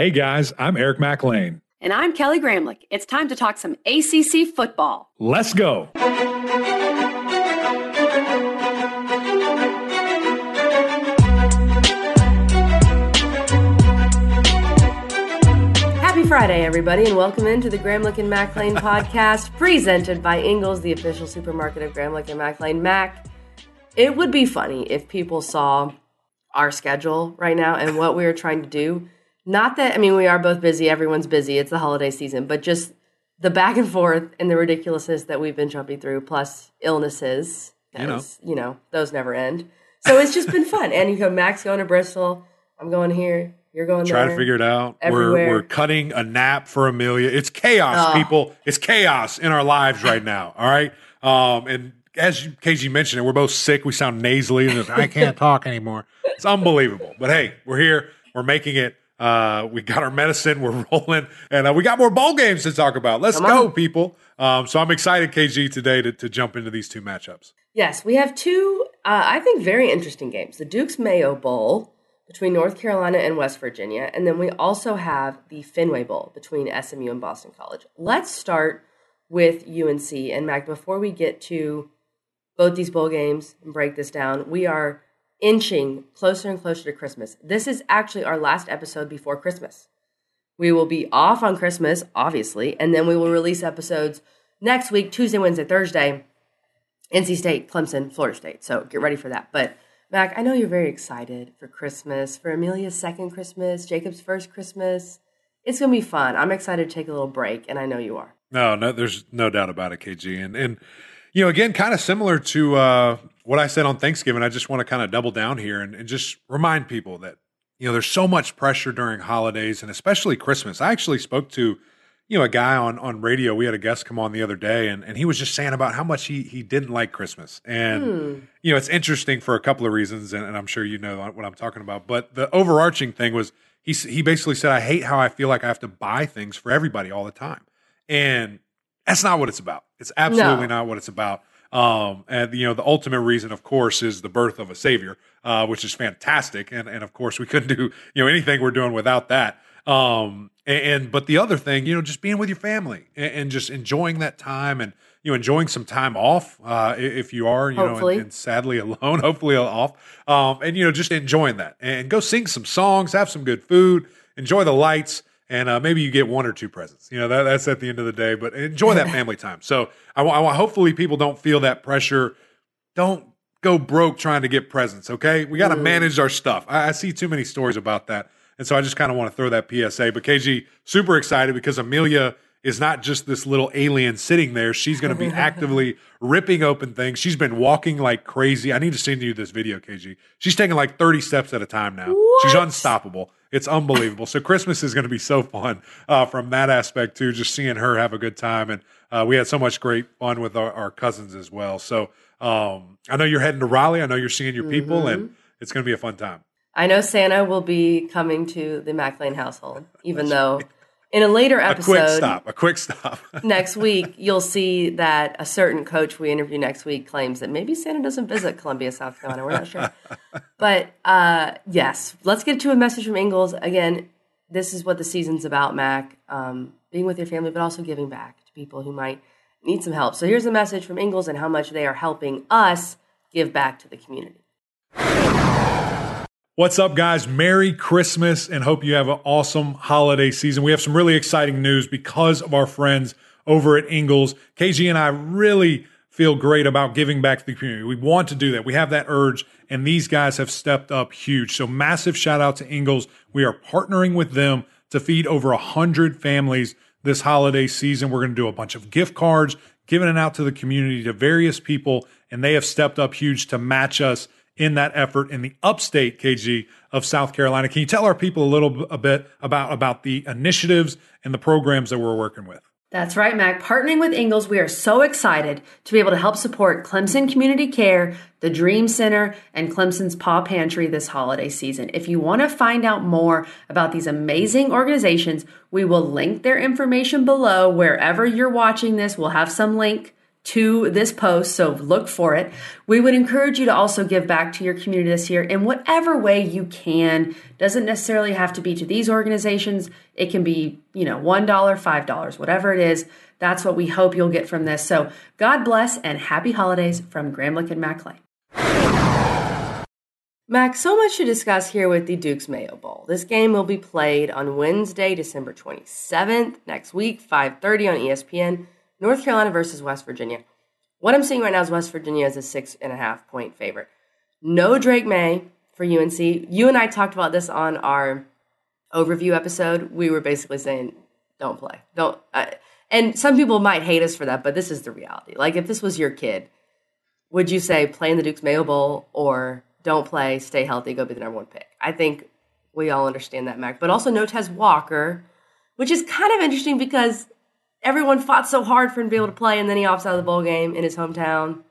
Hey guys, I'm Eric Mac Lain. And I'm Kelly Gramlich. It's time to talk some ACC football. Let's go. Happy Friday, everybody, and welcome into the Gramlich and Mac Lain podcast, presented by Ingles, the official supermarket of Gramlich and Mac Lain. Mac, it would be funny if people saw our schedule right now and what we are trying to do. Not that, I mean, we are both busy, everyone's busy, it's the holiday season, but just the back and forth and the ridiculousness that we've been jumping through, plus illnesses. You know. you know, those never end. So it's just been fun. And you go, Max going to Bristol, I'm going here, you're going Try there. to figure it out. We're, we're cutting a nap for Amelia. It's chaos, Oh. people. It's chaos in our lives right now. All right. Um, and as KG mentioned it, we're both sick. We sound nasally and I can't talk anymore. It's unbelievable. But hey, we're here. We're making it. Uh, we got our medicine. We're rolling, and uh, we got more bowl games to talk about. Let's Come go, on. people. Um, so I'm excited, KG, today to, to jump into these two matchups. Yes, we have two, uh, I think, very interesting games. The Duke's Mayo Bowl between North Carolina and West Virginia, and then we also have the Fenway Bowl between SMU and Boston College. Let's start with UNC. And Mac, before we get to both these bowl games and break this down, we are inching closer and closer to Christmas. This is actually our last episode before Christmas. We will be off on Christmas, obviously, and then we will release episodes next week, Tuesday, Wednesday, Thursday. NC State, Clemson, Florida State. So get ready for that. But Mac, I know you're very excited for Christmas, for Amelia's second Christmas, Jacob's first Christmas. It's gonna be fun. I'm excited to take a little break, and I know you are. No, no, there's no doubt about it, KG. And and you know, again, kind of similar to uh, what I said on Thanksgiving. I just want to kind of double down here and, and just remind people that you know there's so much pressure during holidays and especially Christmas. I actually spoke to you know a guy on on radio. We had a guest come on the other day, and and he was just saying about how much he he didn't like Christmas. And hmm. you know, it's interesting for a couple of reasons, and, and I'm sure you know what I'm talking about. But the overarching thing was he he basically said, "I hate how I feel like I have to buy things for everybody all the time." And that's not what it's about. It's absolutely No. not what it's about. Um, and you know, the ultimate reason, of course, is the birth of a savior, uh, which is fantastic. And and of course, we couldn't do you know anything we're doing without that. Um, and, and but the other thing, you know, just being with your family and, and just enjoying that time and you know enjoying some time off uh, if you are you Hopefully. know and, and sadly alone, hopefully off. Um, and you know, just enjoying that and go sing some songs, have some good food, enjoy the lights and uh, maybe you get one or two presents. You know, that, that's at the end of the day, but enjoy that family time. So I I want, hopefully people don't feel that pressure. Don't go broke trying to get presents. Okay, we got to manage our stuff. I, I see too many stories about that, and so I just kind of want to throw that PSA. But KG, super excited because Amelia is not just this little alien sitting there. She's going to be actively ripping open things. She's been walking like crazy. I need to send you this video, KG. She's taking like 30 steps at a time now. She's unstoppable. It's unbelievable. so Christmas is going to be so fun uh, from that aspect too. Just seeing her have a good time, and uh, we had so much great fun with our, our cousins as well. So um, I know you're heading to Raleigh. I know you're seeing your people, and it's going to be a fun time. I know Santa will be coming to the Mac Lain household, even though in a later episode, A quick stop. A quick stop. next week, you'll see that a certain coach we interview next week claims that maybe Santa doesn't visit Columbia, South Carolina. We're not sure. but uh, yes, let's get to a message from Ingles. Again, this is what the season's about, Mac. Um, being with your family, but also giving back to people who might need some help. So here's a message from Ingles and how much they are helping us give back to the community. What's up, guys? Merry Christmas and hope you have an awesome holiday season. We have some really exciting news because of our friends over at Ingles. KG and I really feel great about giving back to the community. We want to do that. We have that urge, and these guys have stepped up huge. So, massive shout out to Ingles. We are partnering with them to feed over 100 families this holiday season. We're going to do a bunch of gift cards, giving it out to the community to various people, and they have stepped up huge to match us in that effort in the upstate KG of South Carolina. Can you tell our people a little a bit about about the initiatives and the programs that we're working with? That's right, Mac. Partnering with Ingles, we are so excited to be able to help support Clemson Community Care, the Dream Center, and Clemson's Paw Pantry this holiday season. If you want to find out more about these amazing organizations, we will link their information below wherever you're watching this. We'll have some link to this post, so look for it. We would encourage you to also give back to your community this year in whatever way you can. Doesn't necessarily have to be to these organizations. It can be, you know, $1, $5, whatever it is. That's what we hope you'll get from this. So God bless and happy holidays from Gramlich and Mac Lain Mac, so much to discuss here with the Duke's Mayo Bowl. This game will be played on Wednesday, December 27th, next week, 5.30 on ESPN. North Carolina versus West Virginia. What I'm seeing right now is West Virginia is a six and a half point favorite. No Drake Maye for UNC. You and I talked about this on our overview episode. We were basically saying, don't play. Don't. Uh, and some people might hate us for that, but this is the reality. Like, if this was your kid, would you say play in the Duke's Mayo Bowl or don't play, stay healthy, go be the number one pick? I think we all understand that, Mac. But also no Tez Walker, which is kind of interesting because everyone fought so hard for him to be able to play, and then he opts out of the bowl game in his hometown.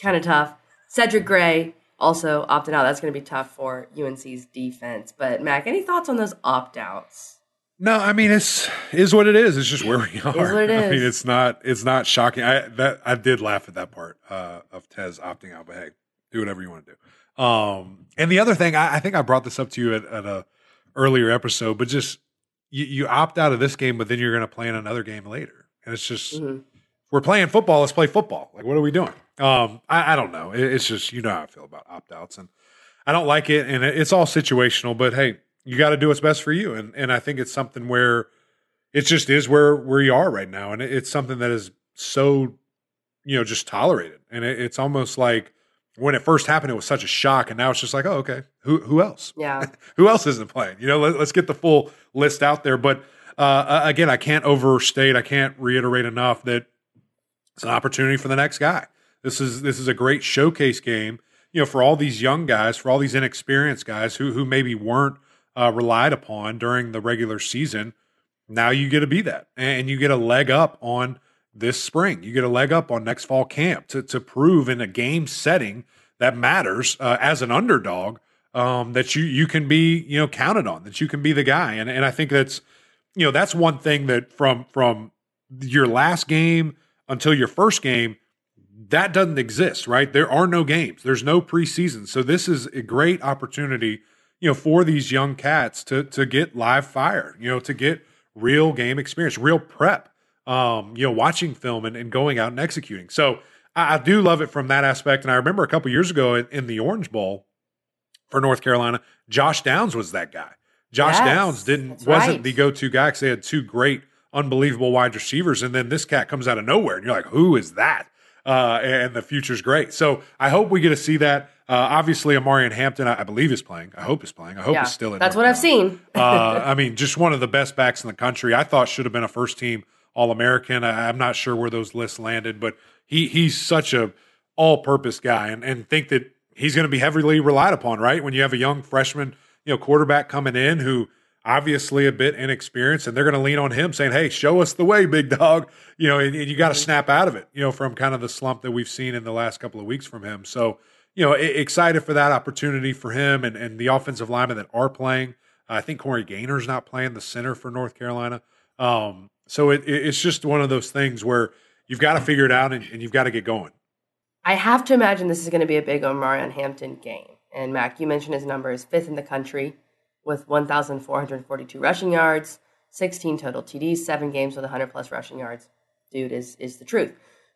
Kind of tough. Cedric Gray also opted out. That's going to be tough for UNC's defense. But Mac, any thoughts on those opt outs? No, I mean it's is what it is. It's just where we are. Is what it is. I mean it's not it's not shocking. I that I did laugh at that part uh, of Tez opting out, but hey, do whatever you want to do. Um, and the other thing, I, I think I brought this up to you at, at a earlier episode, but just you, you opt out of this game, but then you're going to play in another game later. And it's just, mm-hmm. we're playing football. Let's play football. Like, what are we doing? Um, I, I don't know. It, it's just, you know how I feel about opt outs. And I don't like it. And it, it's all situational, but hey, you got to do what's best for you. And, and I think it's something where it just is where, where you are right now. And it, it's something that is so, you know, just tolerated. And it's almost like, when it first happened, it was such a shock, and now it's just like, oh, okay, who who else? Yeah, who else isn't playing? You know, let, us get the full list out there. But uh, again, I can't overstate, I can't reiterate enough that it's an opportunity for the next guy. This is this is a great showcase game, you know, for all these young guys, for all these inexperienced guys who who maybe weren't uh, relied upon during the regular season. Now you get to be that, and you get a leg up on this spring. You get a leg up on next fall camp to, to prove in a game setting that matters uh, as an underdog um, that you you can be you know counted on that you can be the guy. And and I think that's you know that's one thing that from from your last game until your first game that doesn't exist right? There are no games. There's no preseason. So this is a great opportunity you know for these young cats to to get live fire you know to get real game experience real prep um, you know, watching film and, and going out and executing. So I, I, do love it from that aspect. And I remember a couple years ago in, in, the Orange Bowl for North Carolina, Josh Downs was that guy. Josh yes, Downs didn't wasn't right. the go to guy because they had two great, unbelievable wide receivers, and then this cat comes out of nowhere, and you're like, who is that? Uh, and the future's great. So I hope we get to see that. Uh, obviously, Omarion Hampton, I, I, believe, is playing. I hope is playing. I hope yeah, he's still in. That's North what Carolina. I've seen. uh, I mean, just one of the best backs in the country. I thought should have been a first team all American. I'm not sure where those lists landed, but he he's such a all purpose guy and, and think that he's going to be heavily relied upon, right? When you have a young freshman, you know, quarterback coming in who obviously a bit inexperienced and they're going to lean on him saying, Hey, show us the way, big dog, you know, and, and you got to snap out of it, you know, from kind of the slump that we've seen in the last couple of weeks from him. So, you know, excited for that opportunity for him and, and the offensive linemen that are playing. I think Corey Gaynor's not playing the center for North Carolina. Um, so it, it's just one of those things where you've got to figure it out and, and you've got to get going. I have to imagine this is going to be a big Omarion Hampton game. And Mac, you mentioned his number is fifth in the country with 1,442 rushing yards, 16 total TDs, seven games with 100 plus rushing yards. Dude is is the truth.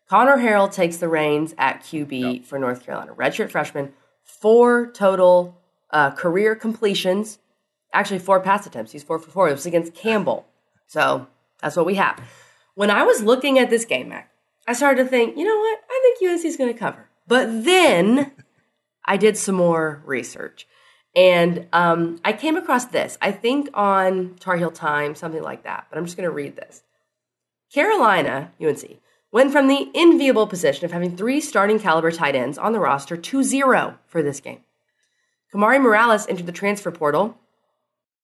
Connor Harrell takes the reins at QB yep. for North Carolina. Redshirt freshman, four total uh, career completions, actually four pass attempts. He's four for four. It was against Campbell. So that's what we have. When I was looking at this game, Mac, I started to think, you know what? I think UNC is going to cover. But then I did some more research. And um, I came across this, I think on Tar Heel Times, something like that. But I'm just going to read this. Carolina, UNC, went from the enviable position of having three starting caliber tight ends on the roster to zero for this game. Kamari Morales entered the transfer portal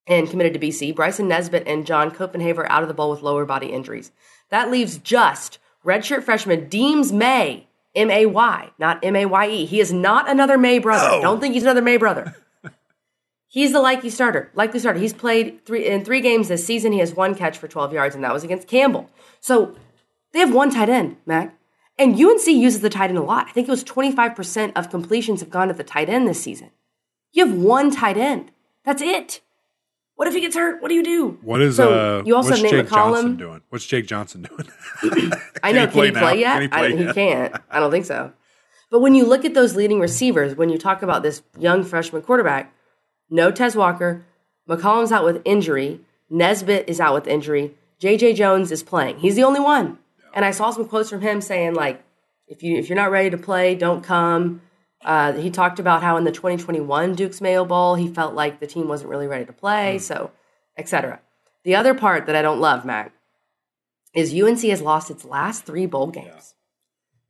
and committed to BC. Bryson Nesbit and John Copenhaver out of the bowl with lower body injuries. That leaves just redshirt freshman Deems May, M A Y, not M A Y E. He is not another Maye brother. No. Don't think he's another Maye brother. he's the likely starter. Likely starter. He's played three in three games this season. He has one catch for 12 yards, and that was against Campbell. So they have one tight end, Mac. And UNC uses the tight end a lot. I think it was 25% of completions have gone to the tight end this season. You have one tight end. That's it. What if he gets hurt? What do you do? What is So, uh? you also what's Jake Johnson McCollum. doing? What's Jake Johnson doing? I know. he Can play he play yet? Can he I, play he can't. I don't think so. But when you look at those leading receivers, when you talk about this young freshman quarterback, no Tez Walker, McCollum's out with injury, Nesbit is out with injury, J.J. Jones is playing. He's the only one. And I saw some quotes from him saying like, if you if you're not ready to play, don't come. Uh, he talked about how in the 2021 Duke's Mayo Bowl, he felt like the team wasn't really ready to play, so etc. The other part that I don't love, Mac, is UNC has lost its last three bowl games.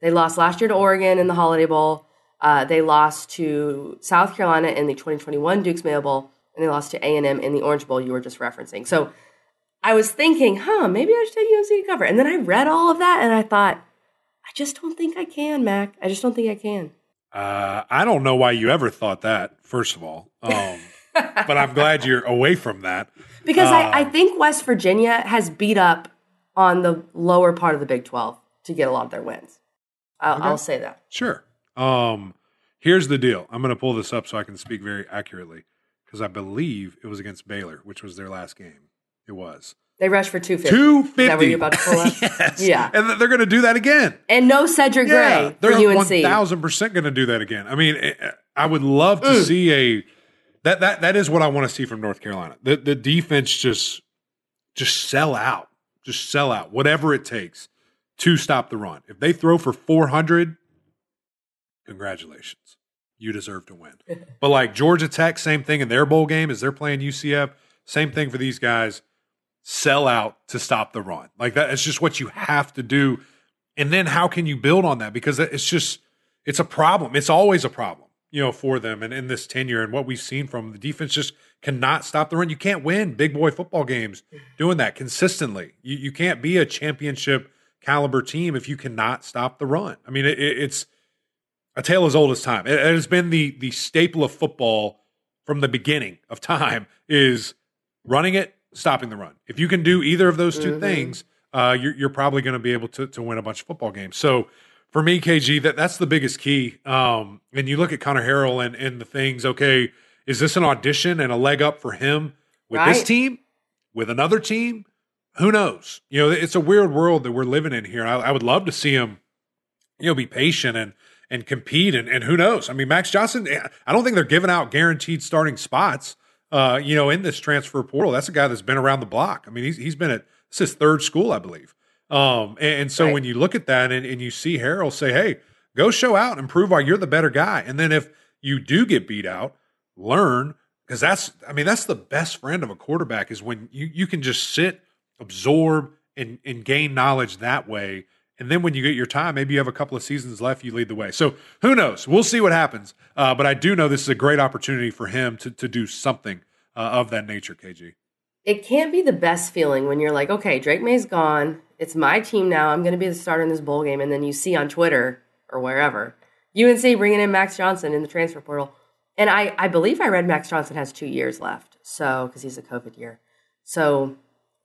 They lost last year to Oregon in the Holiday Bowl. Uh, they lost to South Carolina in the 2021 Duke's Mayo Bowl, and they lost to A&M in the Orange Bowl you were just referencing. So I was thinking, huh, maybe I should take UNC to cover. And then I read all of that, and I thought, I just don't think I can, Mac. I just don't think I can. Uh, I don't know why you ever thought that. First of all, um, but I'm glad you're away from that. Because Uh, I, I think West Virginia has beat up on the lower part of the Big 12 to get a lot of their wins. I'll, I'll say that. Sure. Um, here's the deal. I'm going to pull this up so I can speak very accurately because I believe it was against Baylor, which was their last game. It was They rushed for 250. 250. Is that what you're about to pull up? yes. Yeah. And they're going to do that again. And no Cedric Yeah, Gray for they're UNC. one thousand percent going to do that again. I mean, eh, I would love to Mm. see a that that that is what I want to see from North Carolina. The the defense just just sell out, just sell out, whatever it takes to stop the run. If they throw for four hundred, congratulations, you deserve to win. but like Georgia Tech, same thing in their bowl game as they're playing UCF. Same thing for these guys. Sell out to stop the run. Like that. It's just what you have to do. And then how can you build on that? Because it's just it's a problem. It's always a problem, you know, for them and in this tenure and what we've seen from the defense just cannot stop the run. You can't win big boy football games doing that consistently. You you can't be a championship caliber team if you cannot stop the run. I mean, it, it- it's a tale as old as time. It, it has been the the staple of football from the beginning of time is running it, stopping the run. If you can do either of those 2 things, uh, you're, you're probably going to be able to, to win a bunch of football games. So for me, KG, that that's the biggest key. Um, and you look at Connor Harrell and, and the things, okay, is this an audition and a leg up for him with this team, with another team? Who knows? You know, it's a weird world that we're living in here. I, I would love to see him, you know, be patient and and compete. And, and who knows? I mean, Max Johnson, I don't think they're giving out guaranteed starting spots, uh, you know, in this transfer portal. That's a guy that's been around the block. I mean, he's, he's been at this is his third school, I believe. Um, and, and so Right. when you look at that and, and you see Harrell say, hey, go show out and prove why you're the better guy. And then if you do get beat out, learn because that's, I mean, that's the best friend of a quarterback is when you, you can just sit, absorb, and, and gain knowledge that way. And then when you get your time, maybe you have a couple of seasons left, you lead the way. So who knows? We'll see what happens. Uh, but I do know this is a great opportunity for him to, to do something uh, of that nature, KG. it can't be the best feeling when you're like, okay, Drake Maye's gone. It's my team now. I'm going to be the starter in this bowl game. And then you see on Twitter or wherever UNC bringing in Max Johnson in the transfer portal. And I, I believe I read Max Johnson has two years left. So, because he's a COVID year. So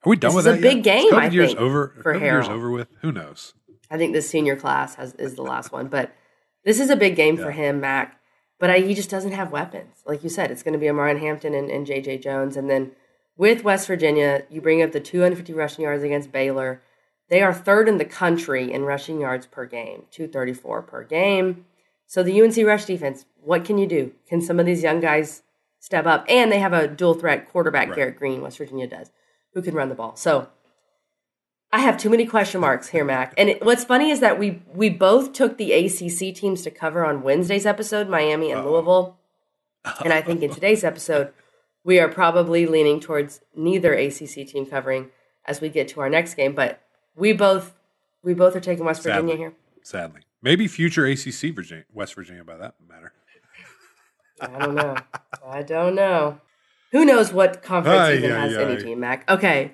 Are we done with is a big yet? Is game, COVID I years think, over. for COVID years over with. Who knows? I think this senior class has is the last one, but this is a big game for him, Mac. But I, he just doesn't have weapons, like you said. It's going to be Omarion Hampton and, and J.J. Jones, and then with West Virginia, you bring up the 250 rushing yards against Baylor. They are third in the country in rushing yards per game, 234 per game. So the UNC rush defense, what can you do? Can some of these young guys step up? And they have a dual threat quarterback, Garrett Greene, West Virginia does, who can run the ball. So I have too many question marks here, Mac. And it, what's funny is that we we both took the ACC teams to cover on Wednesday's episode, Miami and Louisville. And I think in today's episode, we are probably leaning towards neither ACC team covering as we get to our next game. But we both we both are taking West Virginia Sadly. here. Sadly, maybe future ACC Virginia, West Virginia, by that matter. I don't know. I don't know. Who knows what conference Ay, even ay, has ay. any team, Mac? Okay.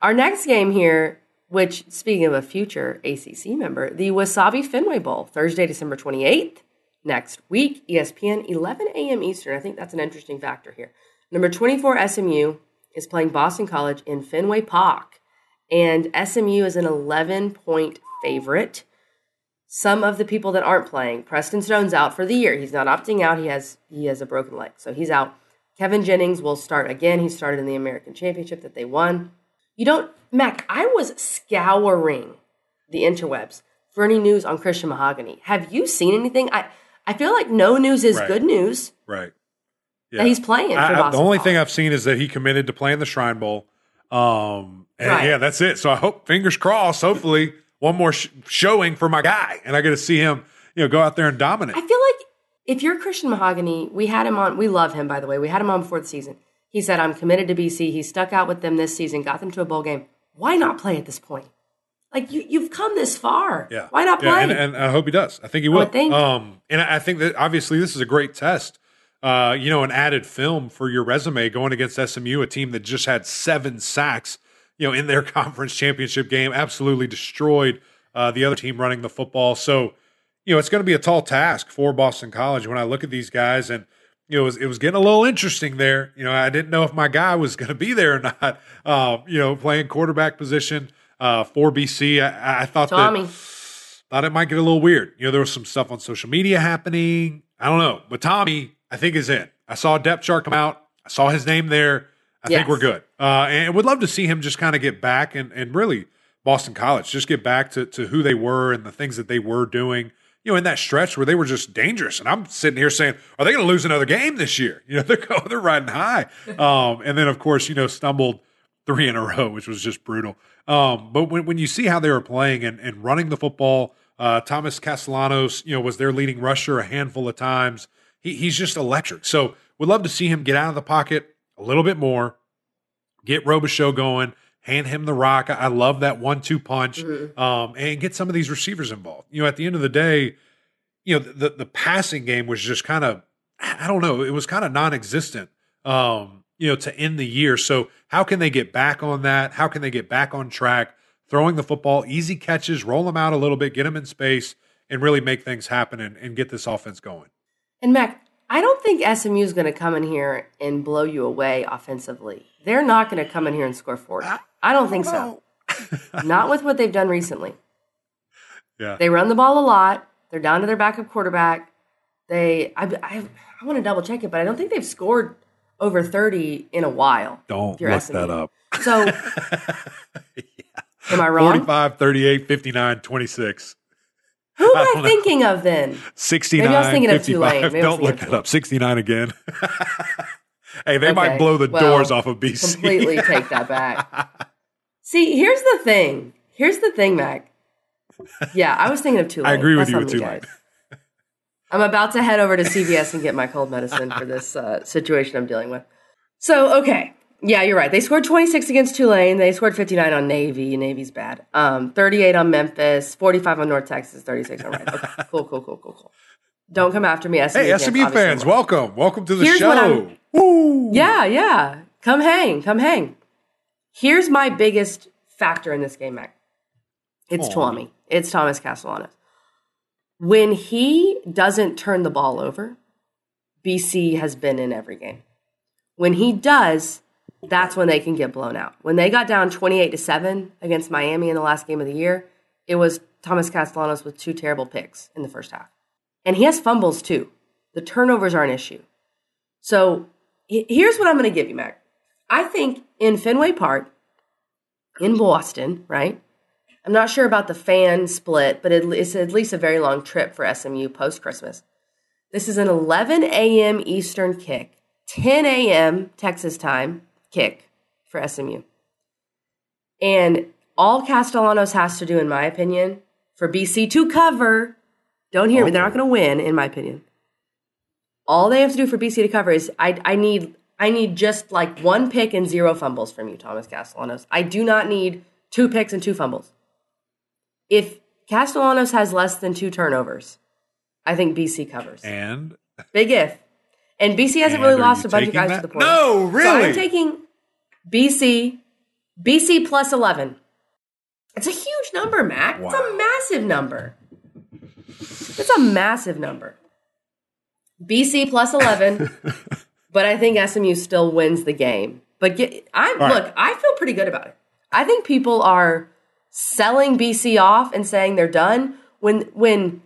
Our next game here, which speaking of a future ACC member, the Wasabi Fenway Bowl, Thursday, December 28th, next week, ESPN, 11 a.m. Eastern. I think that's an interesting factor here. Number 24, SMU, is playing Boston College in Fenway Park, and SMU is an 11 point favorite. some of the people that aren't playing. Preston Stone's out for the year. He's not opting out. He has he has a broken leg, so he's out. Kevin Jennings will start again. He started in the American Championship that they won. You don't, Mac. I was scouring the interwebs for any news on Christian Mahogany. Have you seen anything? I I feel like no news is Right. good news Right. that he's playing for I- I- the only thing I've seen is that he committed to playing the Shrine Bowl. Um, and Right. yeah, that's it. So I hope, fingers crossed, hopefully one more sh- showing for my guy, and I get to see him, you know, go out there and dominate. I feel like if you're Christian Mahogany, we had him on. We love him, by the way. We had him on before the season. He said, "I'm committed to BC." He stuck out with them this season, got them to a bowl game. Why not play at this point? Like you, you've come this far. Yeah. Why not play? Yeah, and, and I hope he does. I think he will. would think. Um, and I think that obviously this is a great test. Uh, you know, an added film for your resume going against SMU, a team that just had seven sacks, you know, in their conference championship game, absolutely destroyed uh, the other team running the football. So, you know, it's going to be a tall task for Boston College when I look at these guys and it was, it was getting a little interesting there. You know, I didn't know if my guy was going to be there or not. Um, you know, playing quarterback position uh, for BC. I, I thought Tommy, that thought it might get a little weird. You know, there was some stuff on social media happening. I don't know, but Tommy, I think is in. I saw a depth chart come out. I saw his name there. I Yes. think we're good. Uh, and would love to see him just kind of get back and and really Boston College just get back to to who they were and the things that they were doing. You know, in that stretch where they were just dangerous, and I'm sitting here saying, "Are they going to lose another game this year?" You know, they're going, they're riding high, um, and then of course, you know, stumbled three in a row, which was just brutal. Um, but when, when you see how they were playing and, and running the football, uh, Thomas Castellanos, you know, was their leading rusher a handful of times. He, he's just electric. So would love to see him get out of the pocket a little bit more, get Robichaux going, hand him the rock. I, I love that one-two punch, um, and get some of these receivers involved. You know, at the end of the day, you know, the the passing game was just kind of, I don't know, it was kind of non-existent. Um, you know, to end the year. So how can they get back on that? How can they get back on track? Throwing the football, easy catches, roll them out a little bit, get them in space, and really make things happen and, and get this offense going. and Mac, I don't think SMU is going to come in here and blow you away offensively. They're not going to come in here and score 40. I don't think so. not with what they've done recently. Yeah. They run the ball a lot. They're down to their backup quarterback. They, I, I, I want to double check it, but I don't think they've scored over 30 in a while. Don't look that up. So, yeah. am I wrong? 45, 38, 59, 26. Who am I I, don't know. thinking of then? 69, Maybe I was thinking of Tulane. Maybe Don't look that up. 69 again. hey, they might blow the well, doors off of BC. Completely take that back. See, here's the thing. Here's the thing, Mac. Yeah, I was thinking of Tulane. I agree with That's you with Tulane. I'm about to head over to CVS and get my cold medicine for this uh, situation I'm dealing with. So, okay. Yeah, you're right. They scored 26 against Tulane. They scored 59 on Navy. Navy's bad. Um, 38 on Memphis. 45 on North Texas. 36 on Rice. Okay, cool, cool, cool, cool, cool. Don't come after me, SMU. Hey, fans. SMU fans, welcome. Welcome to the Here's show. Yeah, yeah. Come hang, come hang. Here's my biggest factor in this game, Mac. It's. Tuami. It's Thomas Castellanos. When he doesn't turn the ball over, BC has been in every game. When he does, that's when they can get blown out. When they got down 28 to 7 against Miami in the last game of the year, it was Thomas Castellanos with two terrible picks in the first half. And he has fumbles too. The turnovers are an issue. So here's what I'm going to give you, Mac. I think in Fenway Park, in Boston, right? I'm not sure about the fan split, but it's at least a very long trip for SMU post Christmas. This is an 11 a.m. Eastern kick, 10 a.m. Texas time kick for SMU. And all Castellanos has to do, in my opinion, for BC to cover, don't hear me, they're not going to win, in my opinion. All they have to do for BC to cover is I, I need I need just like one pick and zero fumbles from you, Thomas Castellanos. I do not need two picks and two fumbles. If Castellanos has less than two turnovers, I think BC covers. And Big if. And BC hasn't And really lost a bunch of guys that? to the portal. No, So really? I'm taking BC, BC plus 11. It's a huge number, Mac. It's a massive number. It's a massive number. BC plus 11, but I think SMU still wins the game. But get, I'm All right. look, I feel pretty good about it. I think people are selling BC off and saying they're done when when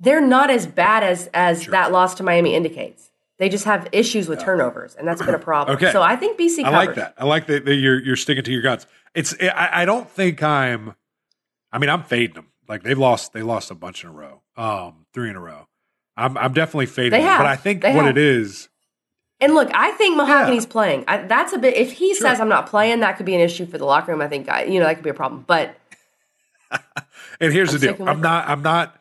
they're not as bad as as that loss to Miami indicates. They just have issues with turnovers, and that's been a problem. Okay. So I think BC. Covers. I like that. I like that, that you're you're sticking to your guns. It's I, I don't think I'm. I mean, I'm fading them. Like they've lost they lost a bunch in a row, um, three in a row. I'm I'm definitely fading They them, have. but I think They what have. it is. And look, I think Mahogany's playing. I, that's a bit. If he Sure. says I'm not playing, that could be an issue for the locker room. I think I, you know that could be a problem. But And here's I'm the deal. I'm not I'm not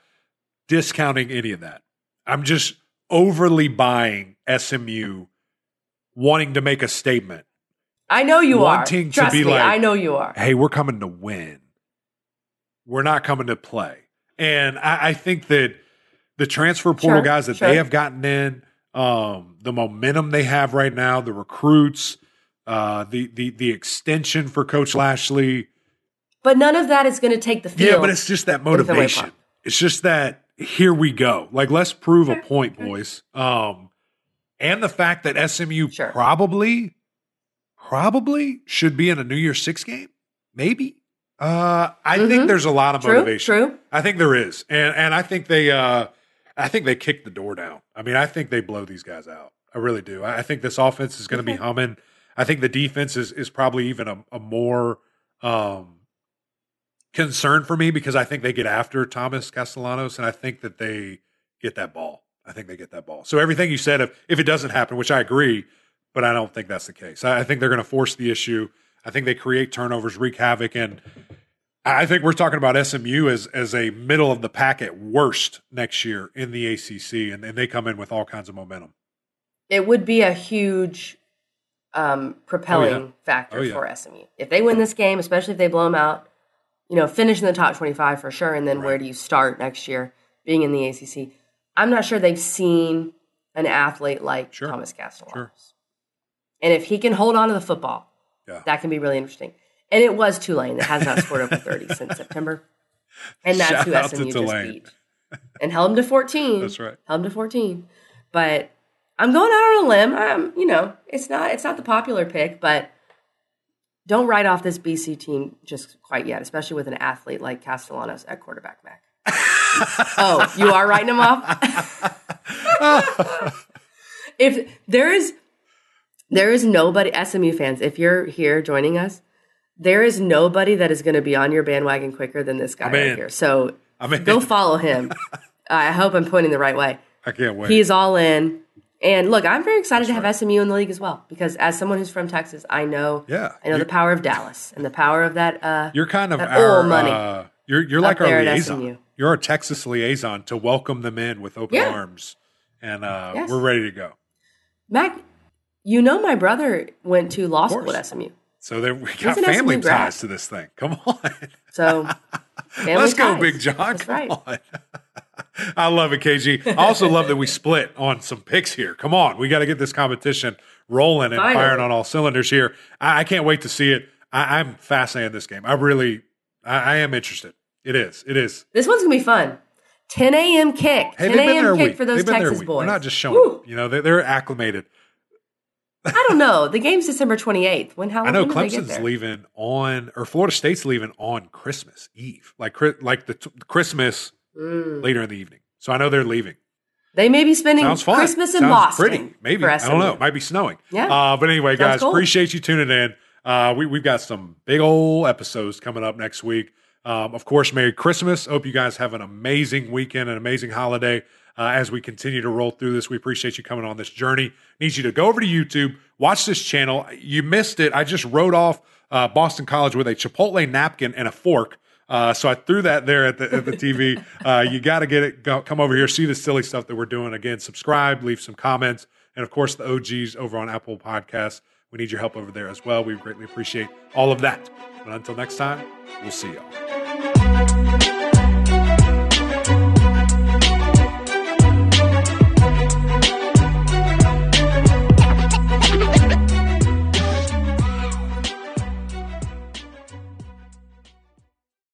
discounting any of that. I'm just overly buying SMU wanting to make a statement. I know you Wanting are. to Trust be me, like- I know you are. Hey, we're coming to win. We're not coming to play. And I, I think that the transfer portal Sure, guys that sure. they have gotten in, um, the momentum they have right now, the recruits, uh, the the the extension for Coach Lashlee. But none of that is going to take the field. Yeah, but it's just that motivation. It's just that here we go. Like let's prove a point, boys. Um, and the fact that SMU Sure. probably, probably should be in a New Year's Six game, maybe. Uh, I think Mhm. there's a lot of True, motivation. true. I think there is, and and I think they, uh, I think they kick the door down. I mean, I think they blow these guys out. I really do. I think this offense is going to be humming. I think the defense is is probably even a, a more um, concern for me because I think they get after Thomas Castellanos, and I think that they get that ball. I think they get that ball. So everything you said, if if it doesn't happen, which I agree, but I don't think that's the case. I, I think they're going to force the issue. I think they create turnovers, wreak havoc, and I think we're talking about SMU as as a middle of the pack at worst next year in the ACC, and, and they come in with all kinds of momentum. It would be a huge um, propelling Oh, yeah. factor Oh, yeah. for SMU if they win this game, especially if they blow them out. You know, finish in the top twenty-five for sure, and then where do you start next year? Being in the ACC, I'm not sure they've seen an athlete like Sure. Thomas Castellanos. Sure. And if he can hold on to the football, Yeah. that can be really interesting. And it was Tulane that has not scored over 30 since September. And that's Shout who SMU just Tulane. beat. And held them to 14. That's right. Held them to 14. But I'm going out on a limb. I'm, you know, it's not it's not the popular pick, but don't write off this BC team just quite yet, especially with an athlete like Castellanos at quarterback, Mac. oh, you are writing him off? if there is there is nobody SMU fans, if you're here joining us, there is nobody that is going to be on your bandwagon quicker than this guy I'm right in. here. So I'm in. go follow him. I hope I'm pointing the right way. I can't wait. He's all in. And look, I'm very excited to have SMU in the league as well because as someone who's from Texas, I know Yeah. I know You- the power of Dallas and the power of that uh You're kind of our money Uh, you're you're like our liaison. You're our Texas liaison to welcome them in with open Yeah. arms, and uh, Yes. we're ready to go. Mac, you know my brother went to law school at SMU. So there we got family ties to this thing. Come on, So let's go, ties. Big John. That's Come right. on. I love it, KG. I also love that we split on some picks here. Come on, we got to get this competition rolling and Finally. firing on all cylinders here. I, I can't wait to see it. I, I'm fascinated in this game. I really, I, I am interested. It is. It is. This one's gonna be fun. 10 a.m. kick. Hey, 10 they've been there a a.m. kick week. for those they've been there a Texas boys. They're not just showing Woo. up. You know, they, they're acclimated. I don't know. The game's December 28th. When how I know when do they get Clemson's leaving on, or Florida State's leaving on Christmas Eve, like like the t- Christmas Mm. later in the evening. So I know they're leaving. They may be spending Christmas in Sounds Boston. Pretty, maybe. I don't know. It might be snowing. Yeah. Uh, but anyway, Sounds guys, cool. appreciate you tuning in. Uh, we, we've got some big old episodes coming up next week. Um, of course, Merry Christmas. Hope you guys have an amazing weekend, an amazing holiday. Uh, as we continue to roll through this, we appreciate you coming on this journey. Need you to go over to YouTube, watch this channel. You missed it. I just wrote off uh, Boston College with a Chipotle napkin and a fork. Uh, so I threw that there at the, at the TV. Uh, you got to get it. Go, come over here, see the silly stuff that we're doing. Again, subscribe, leave some comments, and of course the OGs over on Apple Podcasts. We need your help over there as well. We greatly appreciate all of that. But until next time, we'll see y'all.